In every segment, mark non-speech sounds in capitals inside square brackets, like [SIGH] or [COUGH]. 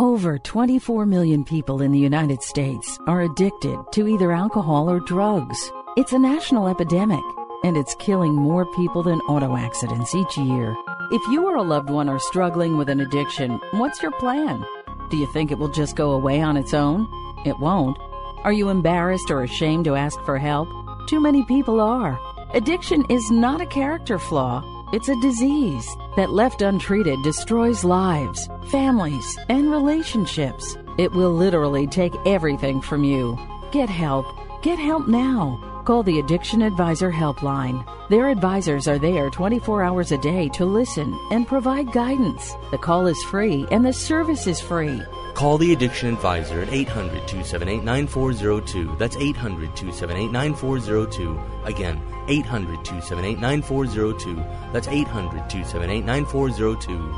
Over 24 million people in the United States are addicted to either alcohol or drugs. It's a national epidemic, and it's killing more people than auto accidents each year. If you or a loved one are struggling with an addiction, what's your plan? Do you think it will just go away on its own? It won't. Are you embarrassed or ashamed to ask for help? Too many people are. Addiction is not a character flaw. It's a disease that, left untreated, destroys lives, families, and relationships. It will literally take everything from you. Get help. Get help now. Call the Addiction Advisor Helpline. Their advisors are there 24 hours a day to listen and provide guidance. The call is free and the service is free. Call the Addiction Advisor at 800 278 9402. That's 800 278 9402. Again, 800 278 9402. That's 800 278 9402.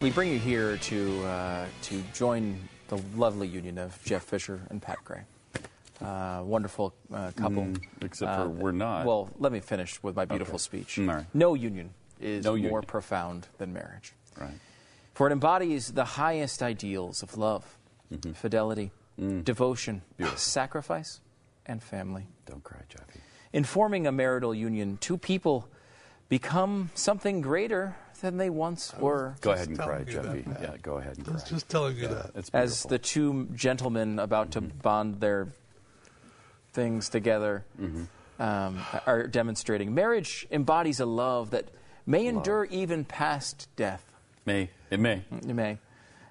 We bring you here to uh, to join the lovely union of Jeff Fisher and Pat Gray. Uh, wonderful uh, couple. Mm, except Uh, for we're not. Well, let me finish with my beautiful Okay. speech. Mm, all right. No union is No more union. profound than marriage. Right. For it embodies the highest ideals of love, Mm-hmm. fidelity, Mm. devotion, sacrifice, and family. Don't cry, Jeffy. In forming a marital union, two people become something greater than they once were. Go ahead and cry, you Jeffy. that, Yeah, go ahead and I cry. was just telling you that. It's As the two gentlemen about to bond their things together um, are demonstrating, marriage embodies a love that may endure even past death. May. It may. It may.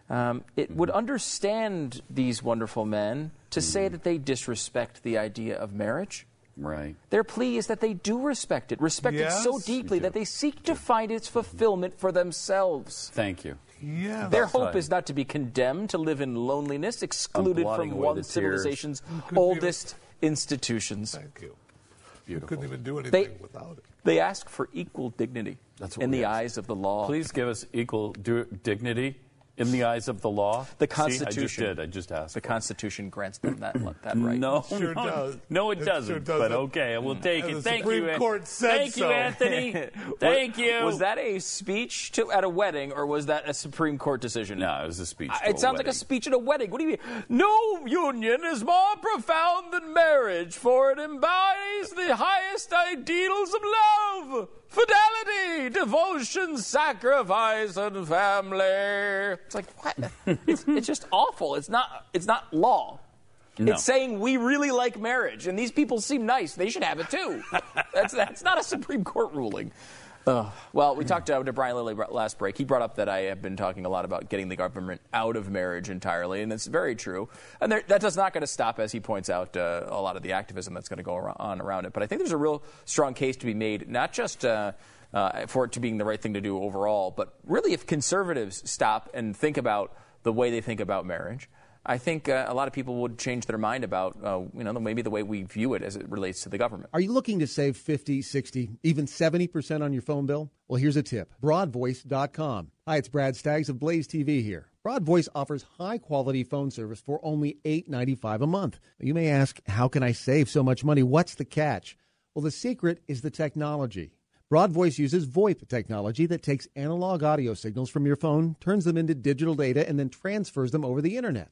Um, it would mm-hmm. understand these wonderful men to say mm-hmm. that they disrespect the idea of marriage. Right. Their plea is that they do respect it, respect it so deeply that they seek to find its mm-hmm. fulfillment for themselves. Thank you. Yeah. Their hope right. is not to be condemned to live in loneliness, excluded from one civilization's Could be oldest institutions. Thank you. You Beautiful. couldn't even do They- anything without it. They ask for equal dignity That's what in the ask. eyes of the law. Please give us equal du- dignity in the eyes of the law. The See, I just Constitution. did. I just asked. The for it. Constitution grants them that, that right. No, Sure no, does. no, it, It doesn't. sure But doesn't. okay, we'll mm. take And it. the Thank Supreme you. Court said Thank you. Anthony. [LAUGHS] Thank you. Was that a speech to, at a wedding, or was that a Supreme Court decision? No, it was a speech. To It sounds like a speech at a wedding. What do you mean? No union is more profound than marriage, for it embodies the highest ideals of love, fidelity, devotion, sacrifice, and family. It's like what? it's, it's just awful. It's not. It's not law. No. It's saying we really like marriage, and these people seem nice. They should have it too. that's that's not a Supreme Court ruling. Well, we talked uh, to Brian Lilly last break. He brought up that I have been talking a lot about getting the government out of marriage entirely, and it's very true. And there, that does not going to stop, as he points out, uh, a lot of the activism that's going to go on around it. But I think there's a real strong case to be made, not just. Uh, uh, for it to being the right thing to do overall, but really, if conservatives stop and think about the way they think about marriage, I think uh, a lot of people would change their mind about, uh, you know, maybe the way we view it as it relates to the government. Are you looking to save 50, 60, even 70% on your phone bill? Well, here's a tip broadvoice.com. Hi, it's Brad Staggs of Blaze TV here. Broadvoice offers high quality phone service for only $8.95 a month. You may ask, how can I save so much money? What's the catch? Well, the secret is the technology. Broadvoice uses VoIP technology that takes analog audio signals from your phone, turns them into digital data, and then transfers them over the internet.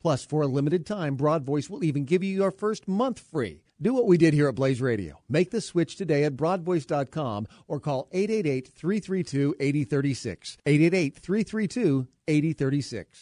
Plus, for a limited time, Broadvoice will even give you your first month free. Do what we did here at Blaze Radio. Make the switch today at broadvoice.com or call 888 332 8036. 888 332 8036.